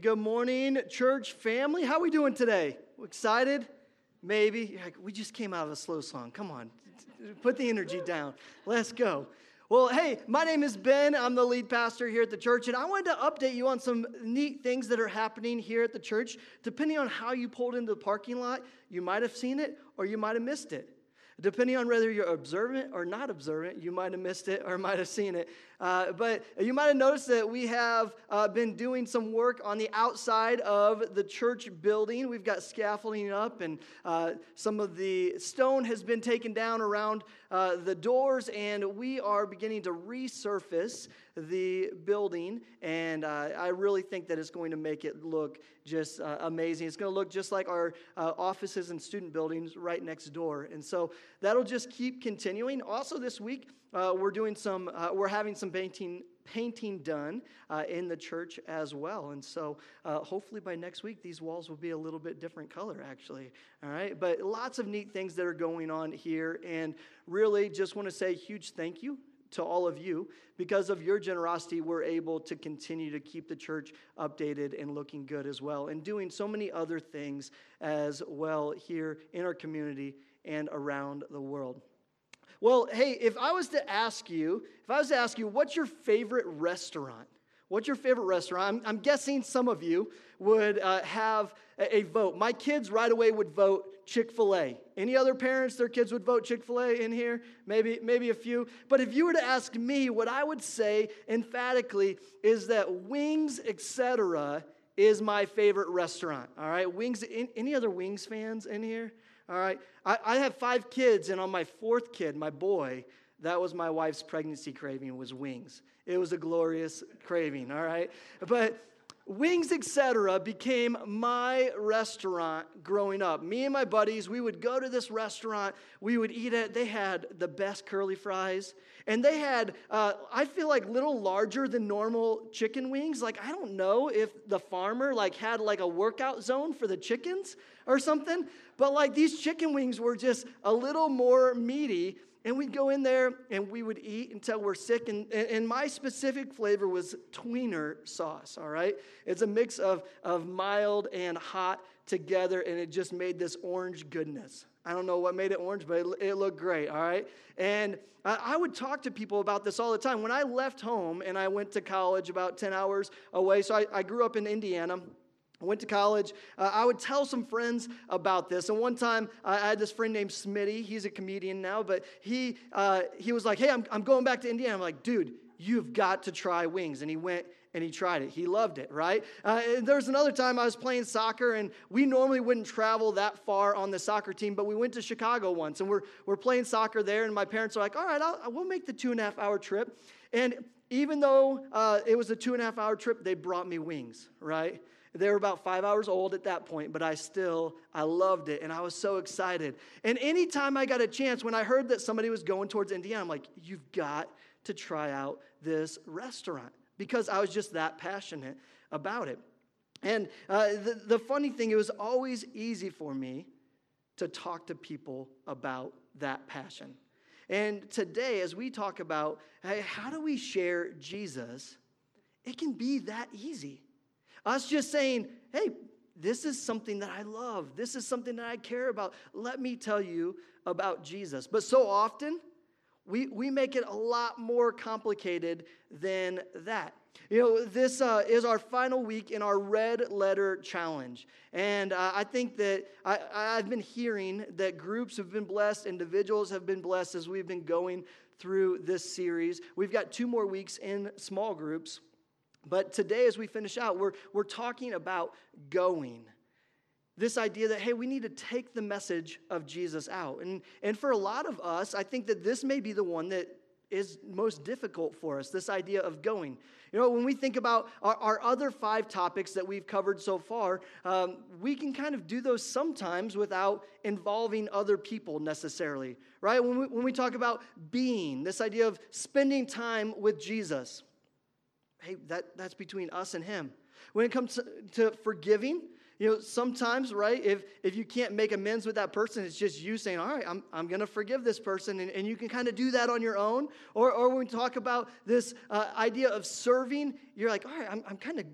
Good morning, church family. How are we doing today? Excited? Maybe. Like, we just came out of a slow song. Come on, put the energy down. Let's go. Well, hey, my name is Ben. I'm the lead pastor here at the church, and I wanted to update you on some neat things that are happening here at the church. Depending on how you pulled into the parking lot, you might have seen it or you might have missed it. Depending on whether you're observant or not observant, you might have missed it or might have seen it. Uh, but you might have noticed that we have uh, been doing some work on the outside of the church building. We've got scaffolding up, and uh, some of the stone has been taken down around uh, the doors, and we are beginning to resurface the building. And uh, I really think that it's going to make it look just uh, amazing. It's going to look just like our offices and student buildings right next door. And so that'll just keep continuing. Also, this week, uh, we're doing some, uh, we're having some painting, painting done uh, in the church as well. And so uh, hopefully by next week, these walls will be a little bit different color, actually. All right. But lots of neat things that are going on here. And really just want to say huge thank you to all of you. Because of your generosity, we're able to continue to keep the church updated and looking good as well, and doing so many other things as well here in our community and around the world. Well, hey, if I was to ask you, if I was to ask you, what's your favorite restaurant? What's your favorite restaurant? I'm, I'm guessing some of you would uh, have a, a, vote. My kids right away would vote Chick fil A. Any other parents, their kids would vote Chick fil A in here? Maybe, maybe a few. But if you were to ask me, what I would say emphatically is that Wings, etc., is my favorite restaurant. All right, Wings. Any other Wings fans in here? All right. I, I have five kids, and on my fourth kid, my boy, that was my wife's pregnancy craving was wings. It was a glorious craving, all right? But Wings, etc., became my restaurant growing up. Me and my buddies, we would go to this restaurant, we would eat it. They had the best curly fries, and they had, uh, I feel like, little larger than normal chicken wings. Like, I don't know if the farmer, like, had, like, a workout zone for the chickens or something, but, like, these chicken wings were just a little more meaty and we'd go in there and we would eat until we're sick. And, and my specific flavor was tweener sauce, all right? It's a mix of, of mild and hot together, and it just made this orange goodness. I don't know what made it orange, but it, it looked great, all right? And I, I would talk to people about this all the time. When I left home and I went to college about 10 hours away, so I, I grew up in Indiana. I went to college. Uh, I would tell some friends about this. And one time, I had this friend named Smitty. He's a comedian now, but he, uh, he was like, Hey, I'm, I'm going back to Indiana. I'm like, Dude, you've got to try wings. And he went and he tried it. He loved it, right? Uh, there was another time I was playing soccer, and we normally wouldn't travel that far on the soccer team, but we went to Chicago once, and we're, we're playing soccer there. And my parents are like, All right, I'll, we'll make the two and a half hour trip. And even though uh, it was a two and a half hour trip, they brought me wings, right? They were about five hours old at that point, but I still, I loved it and I was so excited. And anytime I got a chance, when I heard that somebody was going towards Indiana, I'm like, you've got to try out this restaurant because I was just that passionate about it. And uh, the, the funny thing, it was always easy for me to talk to people about that passion. And today, as we talk about hey, how do we share Jesus, it can be that easy. Us just saying, hey, this is something that I love. This is something that I care about. Let me tell you about Jesus. But so often, we, we make it a lot more complicated than that. You know, this uh, is our final week in our red letter challenge. And uh, I think that I, I've been hearing that groups have been blessed, individuals have been blessed as we've been going through this series. We've got two more weeks in small groups. But today, as we finish out, we're, we're talking about going. This idea that, hey, we need to take the message of Jesus out. And, and for a lot of us, I think that this may be the one that is most difficult for us this idea of going. You know, when we think about our, our other five topics that we've covered so far, um, we can kind of do those sometimes without involving other people necessarily, right? When we, when we talk about being, this idea of spending time with Jesus hey, that, that's between us and him. When it comes to, to forgiving, you know, sometimes, right, if, if you can't make amends with that person, it's just you saying, all right, I'm, I'm going to forgive this person. And, and you can kind of do that on your own. Or, or when we talk about this uh, idea of serving, you're like, all right, I'm, I'm kind of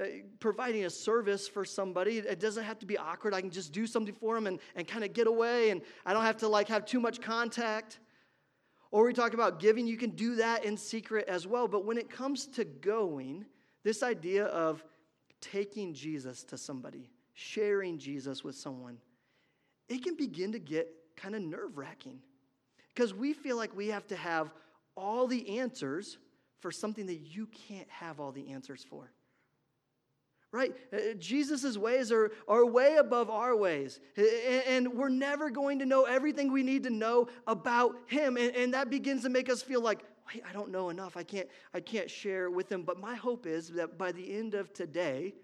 uh, providing a service for somebody. It doesn't have to be awkward. I can just do something for them and, and kind of get away, and I don't have to like have too much contact. Or we talk about giving, you can do that in secret as well. But when it comes to going, this idea of taking Jesus to somebody, sharing Jesus with someone, it can begin to get kind of nerve wracking because we feel like we have to have all the answers for something that you can't have all the answers for. Right? Uh, Jesus' ways are, are way above our ways. And we're never going to know everything we need to know about Him. And, and that begins to make us feel like, wait, I don't know enough. I can't, I can't share with Him. But my hope is that by the end of today,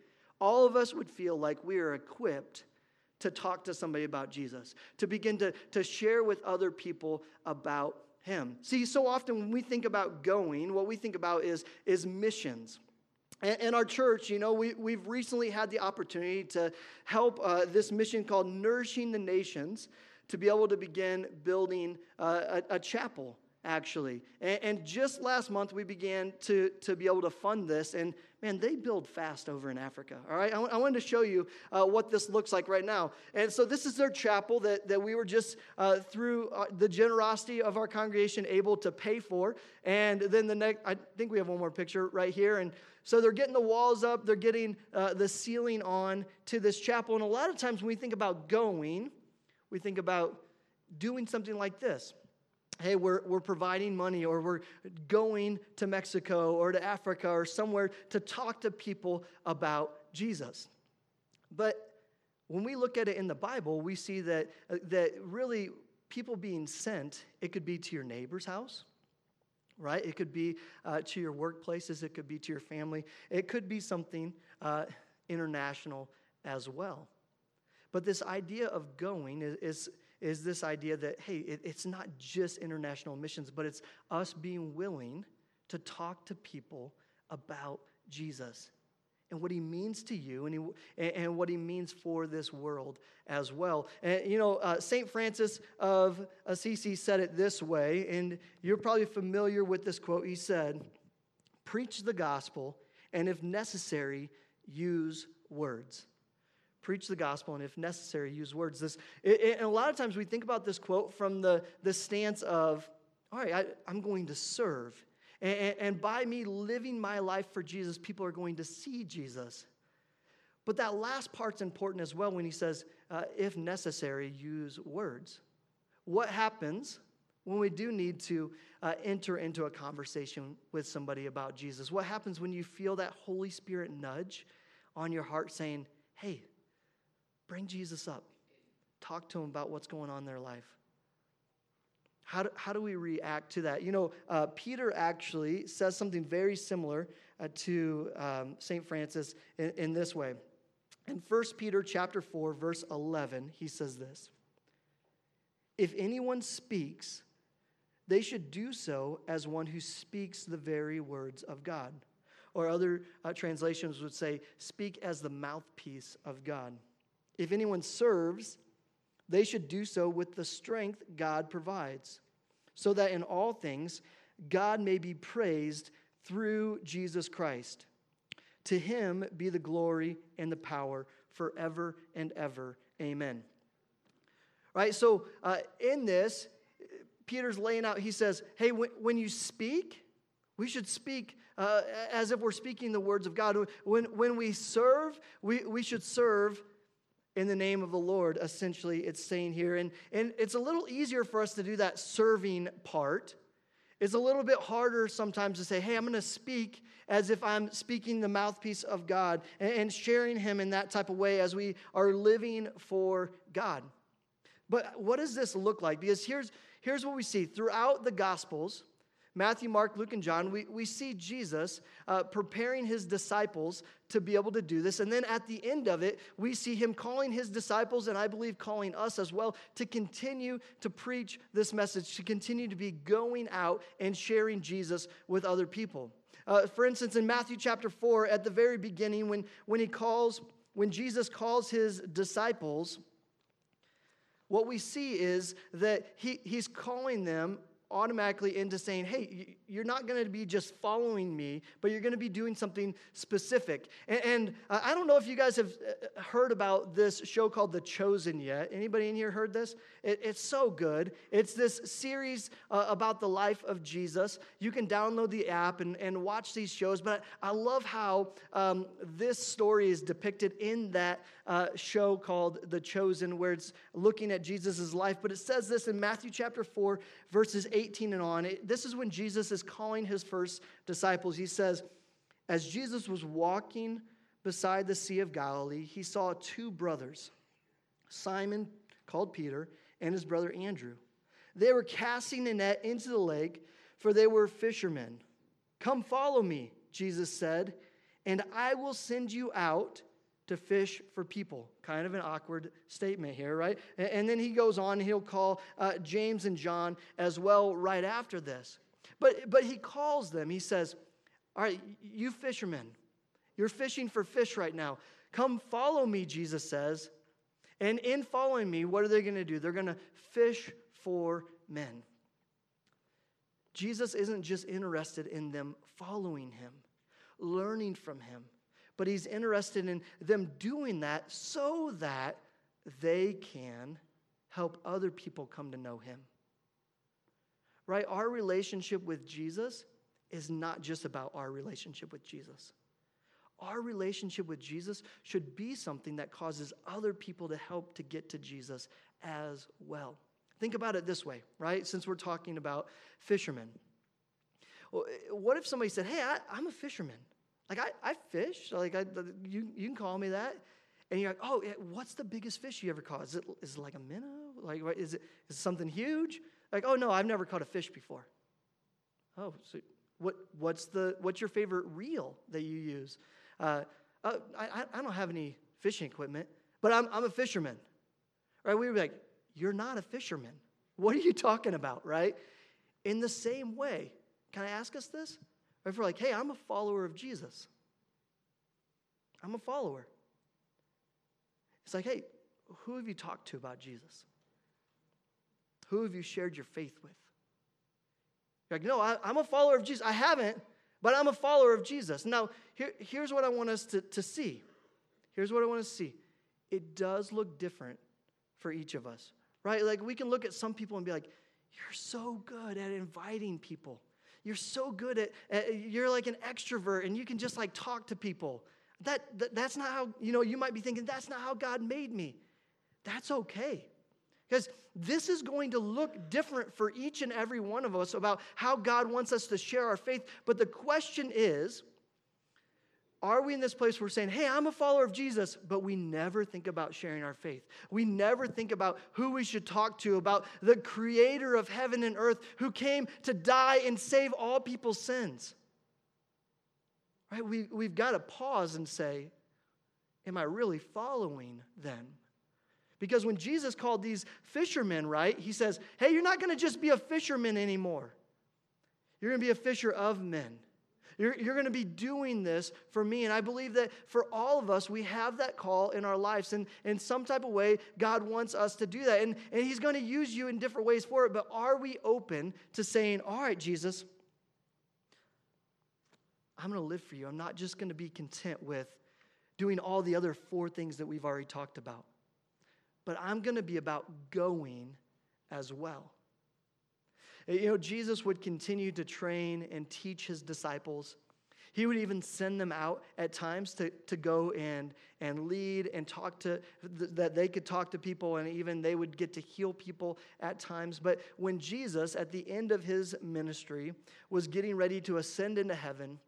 all of us would feel like we are equipped to talk to somebody about Jesus, to begin to, to share with other people about him. See, so often when we think about going, what we think about is, is missions. In our church, you know, we, we've recently had the opportunity to help uh, this mission called Nourishing the Nations to be able to begin building uh, a, a, chapel, actually. And, and, just last month, we began to, to be able to fund this. And man, they build fast over in Africa. All right, I, w- I wanted to show you uh, what this looks like right now. And so, this is their chapel that, that we were just uh, through uh, the generosity of our congregation able to pay for. And then the next, I think we have one more picture right here. And so, they're getting the walls up, they're getting uh, the ceiling on to this chapel. And a lot of times, when we think about going, we think about doing something like this hey, we're, we're providing money or we're going to Mexico or to Africa or somewhere to talk to people about Jesus. But when we look at it in the Bible, we see that, that really people being sent, it could be to your neighbor's house, right? It could be uh, to your workplaces, it could be to your family, it could be something uh, international as well. But this idea of going is, is is this idea that, hey, it, it's not just international missions, but it's us being willing to talk to people about Jesus and what he means to you and, he, and what he means for this world as well. And, you know, uh, St. Francis of Assisi said it this way, and you're probably familiar with this quote. He said, Preach the gospel, and if necessary, use words preach the gospel, and if necessary, use words. This, it, it, and a lot of times we think about this quote from the, the stance of, all right, I, am going to serve. And, and by me living my life for Jesus, people are going to see Jesus. But that last part's important as well when he says, uh, if necessary, use words. What happens when we do need to uh, enter into a conversation with somebody about Jesus? What happens when you feel that Holy Spirit nudge on your heart saying, hey, Bring Jesus up. Talk to him about what's going on in their life. How do, how do we react to that? You know, uh, Peter actually says something very similar uh, to um, St. Francis in, in this way. In 1 Peter chapter 4, verse 11, he says this If anyone speaks, they should do so as one who speaks the very words of God. Or other uh, translations would say, speak as the mouthpiece of God. If anyone serves, they should do so with the strength God provides, so that in all things God may be praised through Jesus Christ. To him be the glory and the power forever and ever. Amen. Right? So, uh, in this, Peter's laying out, he says, Hey, when, when you speak, we should speak uh, as if we're speaking the words of God. When, when we serve, we, we should serve in the name of the Lord, essentially, it's saying here. And, and it's a little easier for us to do that serving part. It's a little bit harder sometimes to say, hey, I'm going to speak as if I'm speaking the mouthpiece of God and, and sharing Him in that type of way as we are living for God. But what does this look like? Because here's, here's what we see throughout the Gospels Matthew, Mark, Luke, and John, we, we see Jesus uh, preparing his disciples to be able to do this. And then at the end of it, we see him calling his disciples, and I believe calling us as well, to continue to preach this message, to continue to be going out and sharing Jesus with other people. Uh, for instance, in Matthew chapter 4, at the very beginning, when, when he calls, when Jesus calls his disciples, what we see is that he, he's calling them automatically into saying, hey, you're not going to be just following me, but you're going to be doing something specific. And, and uh, I don't know if you guys have uh, heard about this show called The Chosen yet. Anybody in here heard this? It, it's so good. It's this series uh, about the life of Jesus. You can download the app and, and watch these shows, but I love how um, this story is depicted in that uh, show called The Chosen, where it's looking at Jesus' life. But it says this in Matthew chapter 4, verses 18 and on. It, this is when Jesus is calling his first disciples. He says, As Jesus was walking beside the Sea of Galilee, he saw two brothers, Simon, called Peter, and his brother Andrew. They were casting a net into the lake, for they were fishermen. Come follow me, Jesus said, and I will send you out to fish for people. Kind of an awkward statement here, right? And then he goes on, he'll call uh, James and John as well right after this. But, but he calls them, he says, All right, you fishermen, you're fishing for fish right now. Come follow me, Jesus says. And in following me, what are they going to do? They're going to fish for men. Jesus isn't just interested in them following him, learning from him but he's interested in them doing that so that they can help other people come to know him. Right? Our relationship with Jesus is not just about our relationship with Jesus. Our relationship with Jesus should be something that causes other people to help to get to Jesus as well. Think about it this way, right? Since we're talking about fishermen. What if somebody said, Hey, I, am a fisherman? Like I, I fish. Like I, you, you can call me that. And you're like, oh, what's the biggest fish you ever caught? Is it, is it like a minnow? Like, is it, is it something huge? Like, oh no, I've never caught a fish before. Oh, so what, what's the, what's your favorite reel that you use? Uh, uh, I, I don't have any fishing equipment, but I'm, I'm a fisherman. Right? We would be like, you're not a fisherman. What are you talking about, right? In the same way, can I ask us this? If we're like, hey, I'm a follower of Jesus, I'm a follower. It's like, hey, who have you talked to about Jesus? Who have you shared your faith with? You're like, no, I, am a follower of Jesus. I haven't, but I'm a follower of Jesus. Now, here, here's what I want us to, to see. Here's what I want to see. It does look different for each of us, right? Like, we can look at some people and be like, you're so good at inviting people you're so good at, at, you're like an extrovert and you can just like talk to people. That, that, that's not how, you know, you might be thinking, that's not how God made me. That's okay. Because this is going to look different for each and every one of us about how God wants us to share our faith. But the question is, are we in this place where we're saying, hey, I'm a follower of Jesus, but we never think about sharing our faith? We never think about who we should talk to, about the creator of heaven and earth who came to die and save all people's sins. Right? We, we've got to pause and say, am I really following them? Because when Jesus called these fishermen, right, he says, hey, you're not going to just be a fisherman anymore. You're going to be a fisher of men. You're, you're going to be doing this for me. And I believe that for all of us, we have that call in our lives. And in some type of way, God wants us to do that. And, and He's going to use you in different ways for it. But are we open to saying, All right, Jesus, I'm going to live for you. I'm not just going to be content with doing all the other four things that we've already talked about, but I'm going to be about going as well. You know, Jesus would continue to train and teach his disciples. He would even send them out at times to, to go and, and lead and talk to, that they could talk to people and even they would get to heal people at times. But when Jesus, at the end of his ministry, was getting ready to ascend into heaven,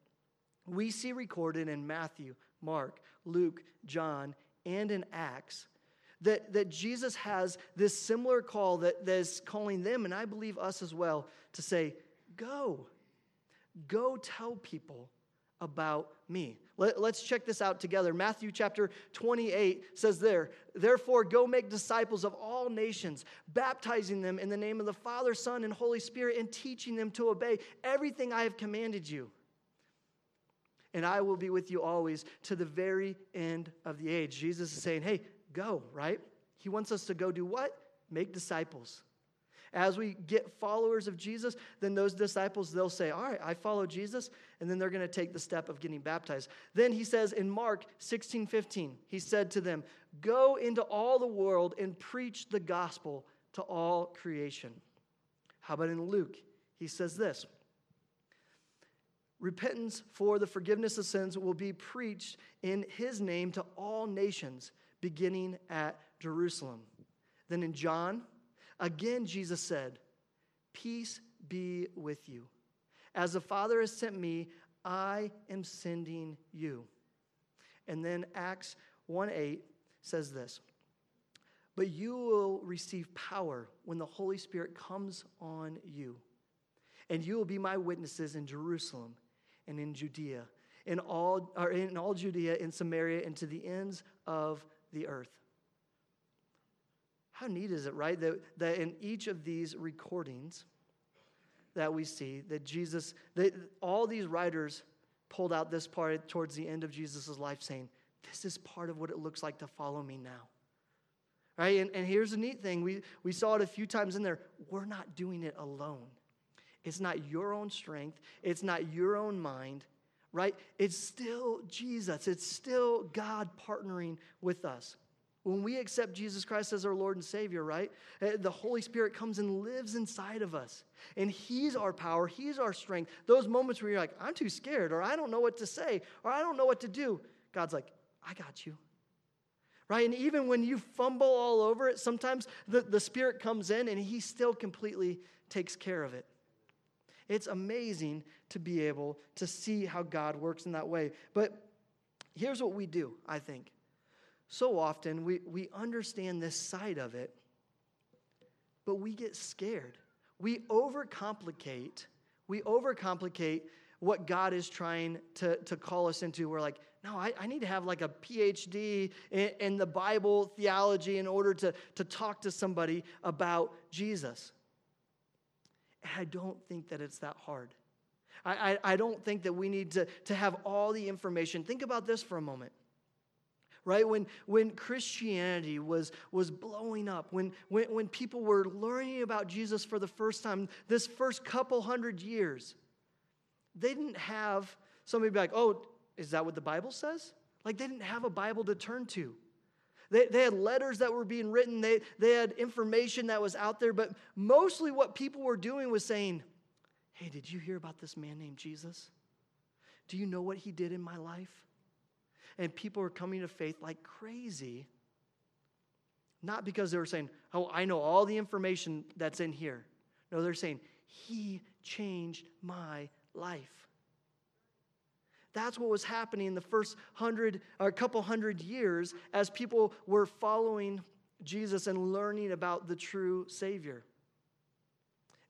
we see recorded in Matthew, Mark, Luke, John, and in Acts that, that Jesus has this similar call that, that is calling them, and I believe us as well, to say, Go. Go tell people about me. Let, us check this out together. Matthew chapter 28 says there, Therefore, go make disciples of all nations, baptizing them in the name of the Father, Son, and Holy Spirit, and teaching them to obey everything I have commanded you. And I will be with you always to the very end of the age. Jesus is saying, Hey, go, right? He wants us to go do what? Make disciples. As we get followers of Jesus, then those disciples, they'll say, All right, I follow Jesus. And then they're going to take the step of getting baptized. Then he says in Mark 16 15, he said to them, Go into all the world and preach the gospel to all creation. How about in Luke? He says this Repentance for the forgiveness of sins will be preached in his name to all nations, beginning at Jerusalem. Then in John, again Jesus said, Peace be with you. As the Father has sent me, I am sending you. And then Acts 1 8 says this But you will receive power when the Holy Spirit comes on you, and you will be my witnesses in Jerusalem and in Judea, in all, or in all Judea, in Samaria, and to the ends of the earth. How neat is it, right? That, that in each of these recordings that we see, that Jesus, that all these writers pulled out this part towards the end of Jesus' life saying, This is part of what it looks like to follow me now. Right? And, and here's the neat thing we, we saw it a few times in there. We're not doing it alone. It's not your own strength, it's not your own mind, right? It's still Jesus, it's still God partnering with us. When we accept Jesus Christ as our Lord and Savior, right? Eh, the Holy Spirit comes and lives inside of us. And He's our power, He's our strength. Those moments where you're like, I'm too scared, or I don't know what to say, or I don't know what to do, God's like, I got you. Right? And even when you fumble all over it, sometimes the, the Spirit comes in and He still completely takes care of it. It's amazing to be able to see how God works in that way. But here's what we do, I think. So often we, we understand this side of it, but we get scared. We overcomplicate, we overcomplicate what God is trying to, to call us into. We're like, no, I, I need to have like a PhD in, in the Bible theology in order to, to talk to somebody about Jesus. I don't think that it's that hard. I, I, I, don't think that we need to, to have all the information. Think about this for a moment. Right? When, when Christianity was, was blowing up, when, when, when people were learning about Jesus for the first time, this first couple hundred years, they didn't have somebody be like, oh, is that what the Bible says? Like they didn't have a Bible to turn to. They, they had letters that were being written, they, they had information that was out there, but mostly what people were doing was saying, Hey, did you hear about this man named Jesus? Do you know what he did in my life? And people were coming to faith like crazy. Not because they were saying, Oh, I know all the information that's in here. No, they're saying, He changed my life. That's what was happening in the first hundred or a couple hundred years as people were following Jesus and learning about the true Savior.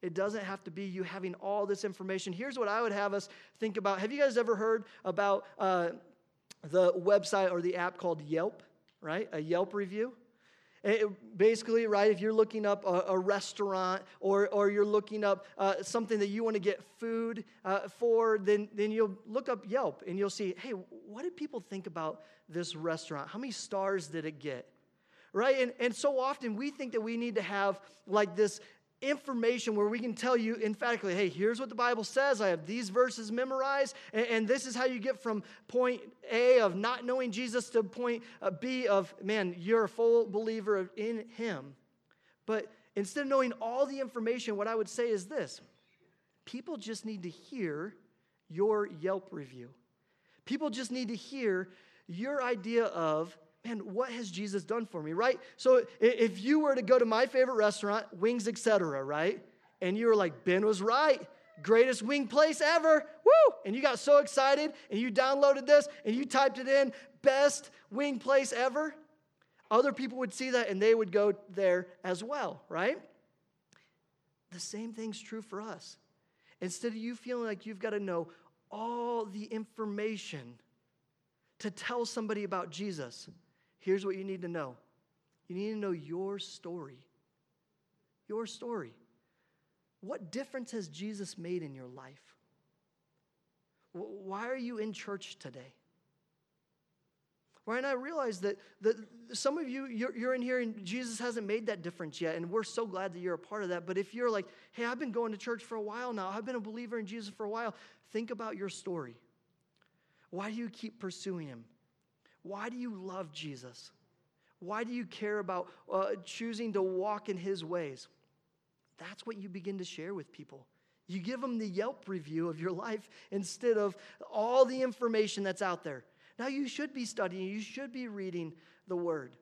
It doesn't have to be you having all this information. Here's what I would have us think about. Have you guys ever heard about uh, the website or the app called Yelp, right? A Yelp review? It, basically, right, if you're looking up a, a restaurant or, or you're looking up uh, something that you want to get food uh, for, then, then you'll look up Yelp and you'll see, hey, what did people think about this restaurant? How many stars did it get? Right? And, and so often we think that we need to have like this information where we can tell you emphatically, hey, here's what the Bible says. I have these verses memorized, and, and this is how you get from point A of not knowing Jesus to point uh, B of, man, you're a full believer in Him. But instead of knowing all the information, what I would say is this people just need to hear your Yelp review. People just need to hear your idea of man, what has Jesus done for me, right? So if you were to go to my favorite restaurant, Wings, etc., right? And you were like, Ben was right. Greatest wing place ever. Woo! And you got so excited and you downloaded this and you typed it in, best wing place ever. Other people would see that and they would go there as well, right? The same thing's true for us. Instead of you feeling like you've got to know all the information to tell somebody about Jesus, Here's what you need to know you need to know your story. Your story. What difference has Jesus made in your life? Why are you in church today? Right? And I realize that, that some of you, you're, you're in here and Jesus hasn't made that difference yet. And we're so glad that you're a part of that. But if you're like, hey, I've been going to church for a while now, I've been a believer in Jesus for a while, think about your story. Why do you keep pursuing him? Why do you love Jesus? Why do you care about uh, choosing to walk in his ways? That's what you begin to share with people. You give them the Yelp review of your life instead of all the information that's out there. Now, you should be studying, you should be reading the Word,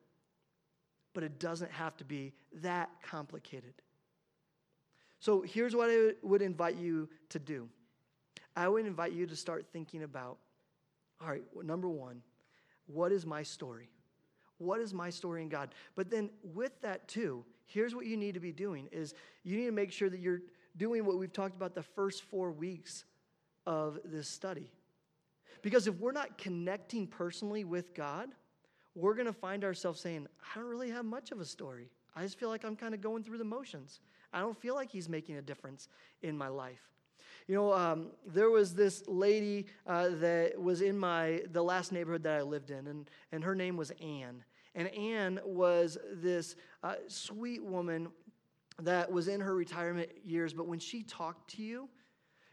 but it doesn't have to be that complicated. So, here's what I would invite you to do I would invite you to start thinking about all right, number one, what is my story? What is my story in God? But then with that too, here's what you need to be doing is you need to make sure that you're doing what we've talked about the first 4 weeks of this study. Because if we're not connecting personally with God, we're going to find ourselves saying, I don't really have much of a story. I just feel like I'm kind of going through the motions. I don't feel like he's making a difference in my life. You know, um, there was this lady uh, that was in my the last neighborhood that I lived in, and, and her name was Anne. And Anne was this uh, sweet woman that was in her retirement years, but when she talked to you,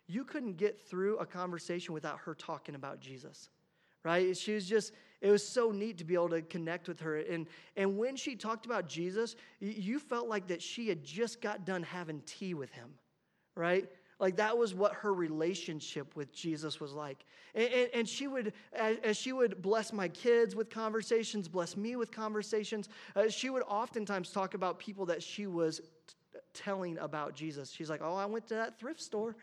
you couldn't get through a conversation without her talking about Jesus, right? She was just, it was so neat to be able to connect with her. And, and when she talked about Jesus, you felt like that she had just got done having tea with him, right? Like that was what her relationship with Jesus was like. And, and, and, she would, as, as, she would bless my kids with conversations, bless me with conversations, uh, she would oftentimes talk about people that she was t- telling about Jesus. She's like, Oh, I went to that thrift store.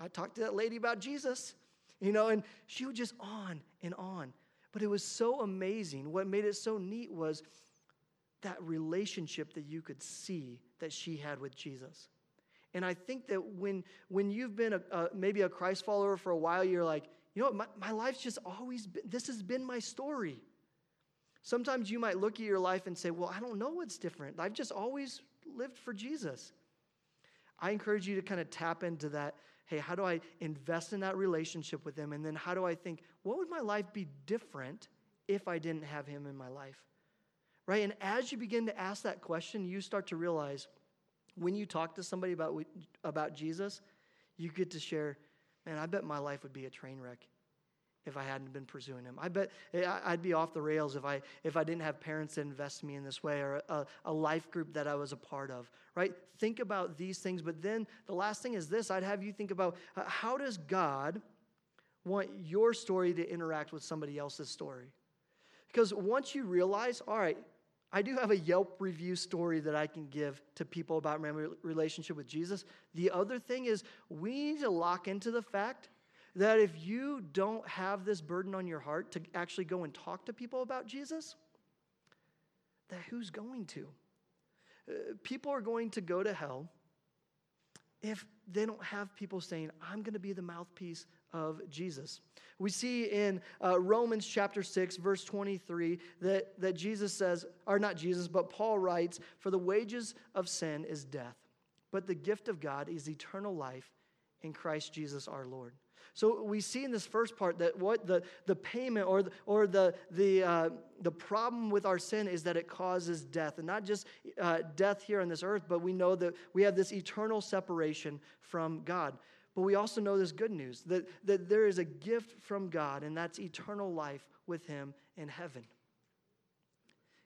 I talked to that lady about Jesus, you know, and she would just on and on. But it was so amazing. What made it so neat was that relationship that you could see that she had with Jesus. And I think that when, when you've been a, a, maybe a Christ follower for a while, you're like, you know what, my, my life's just always been, this has been my story. Sometimes you might look at your life and say, well, I don't know what's different. I've just always lived for Jesus. I encourage you to kind of tap into that. Hey, how do I invest in that relationship with Him? And then how do I think, what would my life be different if I didn't have Him in my life? Right? And as you begin to ask that question, you start to realize, when you talk to somebody about, about Jesus, you get to share, man, I bet my life would be a train wreck if I hadn't been pursuing him. I bet I'd be off the rails if I, if I didn't have parents that invest me in this way or a, a life group that I was a part of, right? Think about these things. But then the last thing is this I'd have you think about uh, how does God want your story to interact with somebody else's story? Because once you realize, all right, I do have a Yelp review story that I can give to people about my relationship with Jesus. The other thing is, we need to lock into the fact that if you don't have this burden on your heart to actually go and talk to people about Jesus, that who's going to? Uh, people are going to go to hell if they don't have people saying, I'm going to be the mouthpiece of Jesus. We see in uh, Romans chapter 6, verse 23, that, that Jesus says, or not Jesus, but Paul writes, For the wages of sin is death, but the gift of God is eternal life in Christ Jesus our Lord. So we see in this first part that what the, the payment or the, or the, the, uh, the problem with our sin is that it causes death. And not just uh, death here on this earth, but we know that we have this eternal separation from God. But we also know this good news that, that there is a gift from God, and that's eternal life with Him in heaven.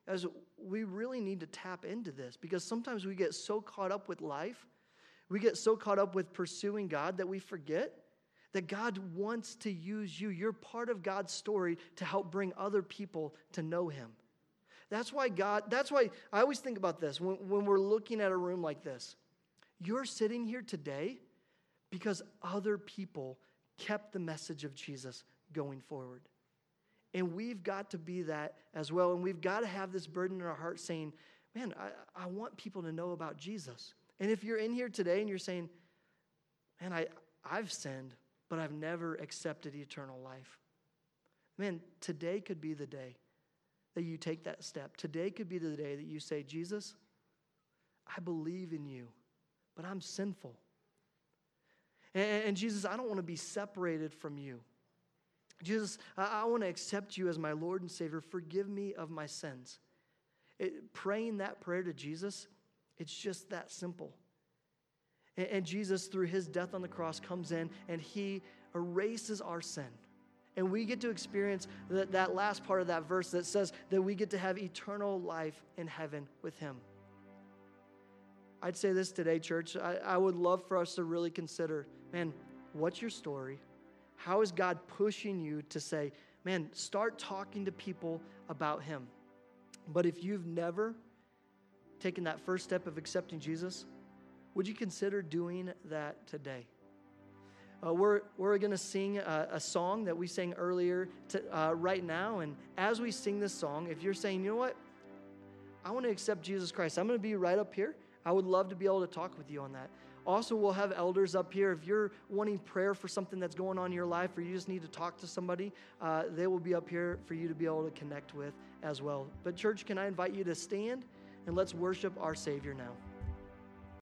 As we really need to tap into this because sometimes we get so caught up with life, we get so caught up with pursuing God that we forget that God wants to use you. You're part of God's story to help bring other people to know Him. That's why God, that's why I always think about this when, when we're looking at a room like this. You're sitting here today because other people kept the message of Jesus going forward. And we've got to be that as well. And we've got to have this burden in our heart saying, man, I, I want people to know about Jesus. And if you're in here today and you're saying, man, I, I've sinned, but I've never accepted eternal life. Man, today could be the day that you take that step. Today could be the day that you say, Jesus, I believe in you, but I'm sinful. And, Jesus, I don't want to be separated from you. Jesus, I, I want to accept you as my Lord and Savior. Forgive me of my sins. It, praying that prayer to Jesus, it's just that simple. And, and Jesus, through his death on the cross, comes in and he erases our sin. And we get to experience that, that last part of that verse that says that we get to have eternal life in heaven with him. I'd say this today, church. I, I would love for us to really consider man, what's your story? How is God pushing you to say, man, start talking to people about Him? But if you've never taken that first step of accepting Jesus, would you consider doing that today? Uh, we're we're going to sing a, a, song that we sang earlier to, uh, right now. And as we sing this song, if you're saying, you know what, I want to accept Jesus Christ, I'm going to be right up here. I would love to be able to talk with you on that. Also, we'll have elders up here. If you're wanting prayer for something that's going on in your life or you just need to talk to somebody, uh, they will be up here for you to be able to connect with as well. But, church, can I invite you to stand and let's worship our Savior now?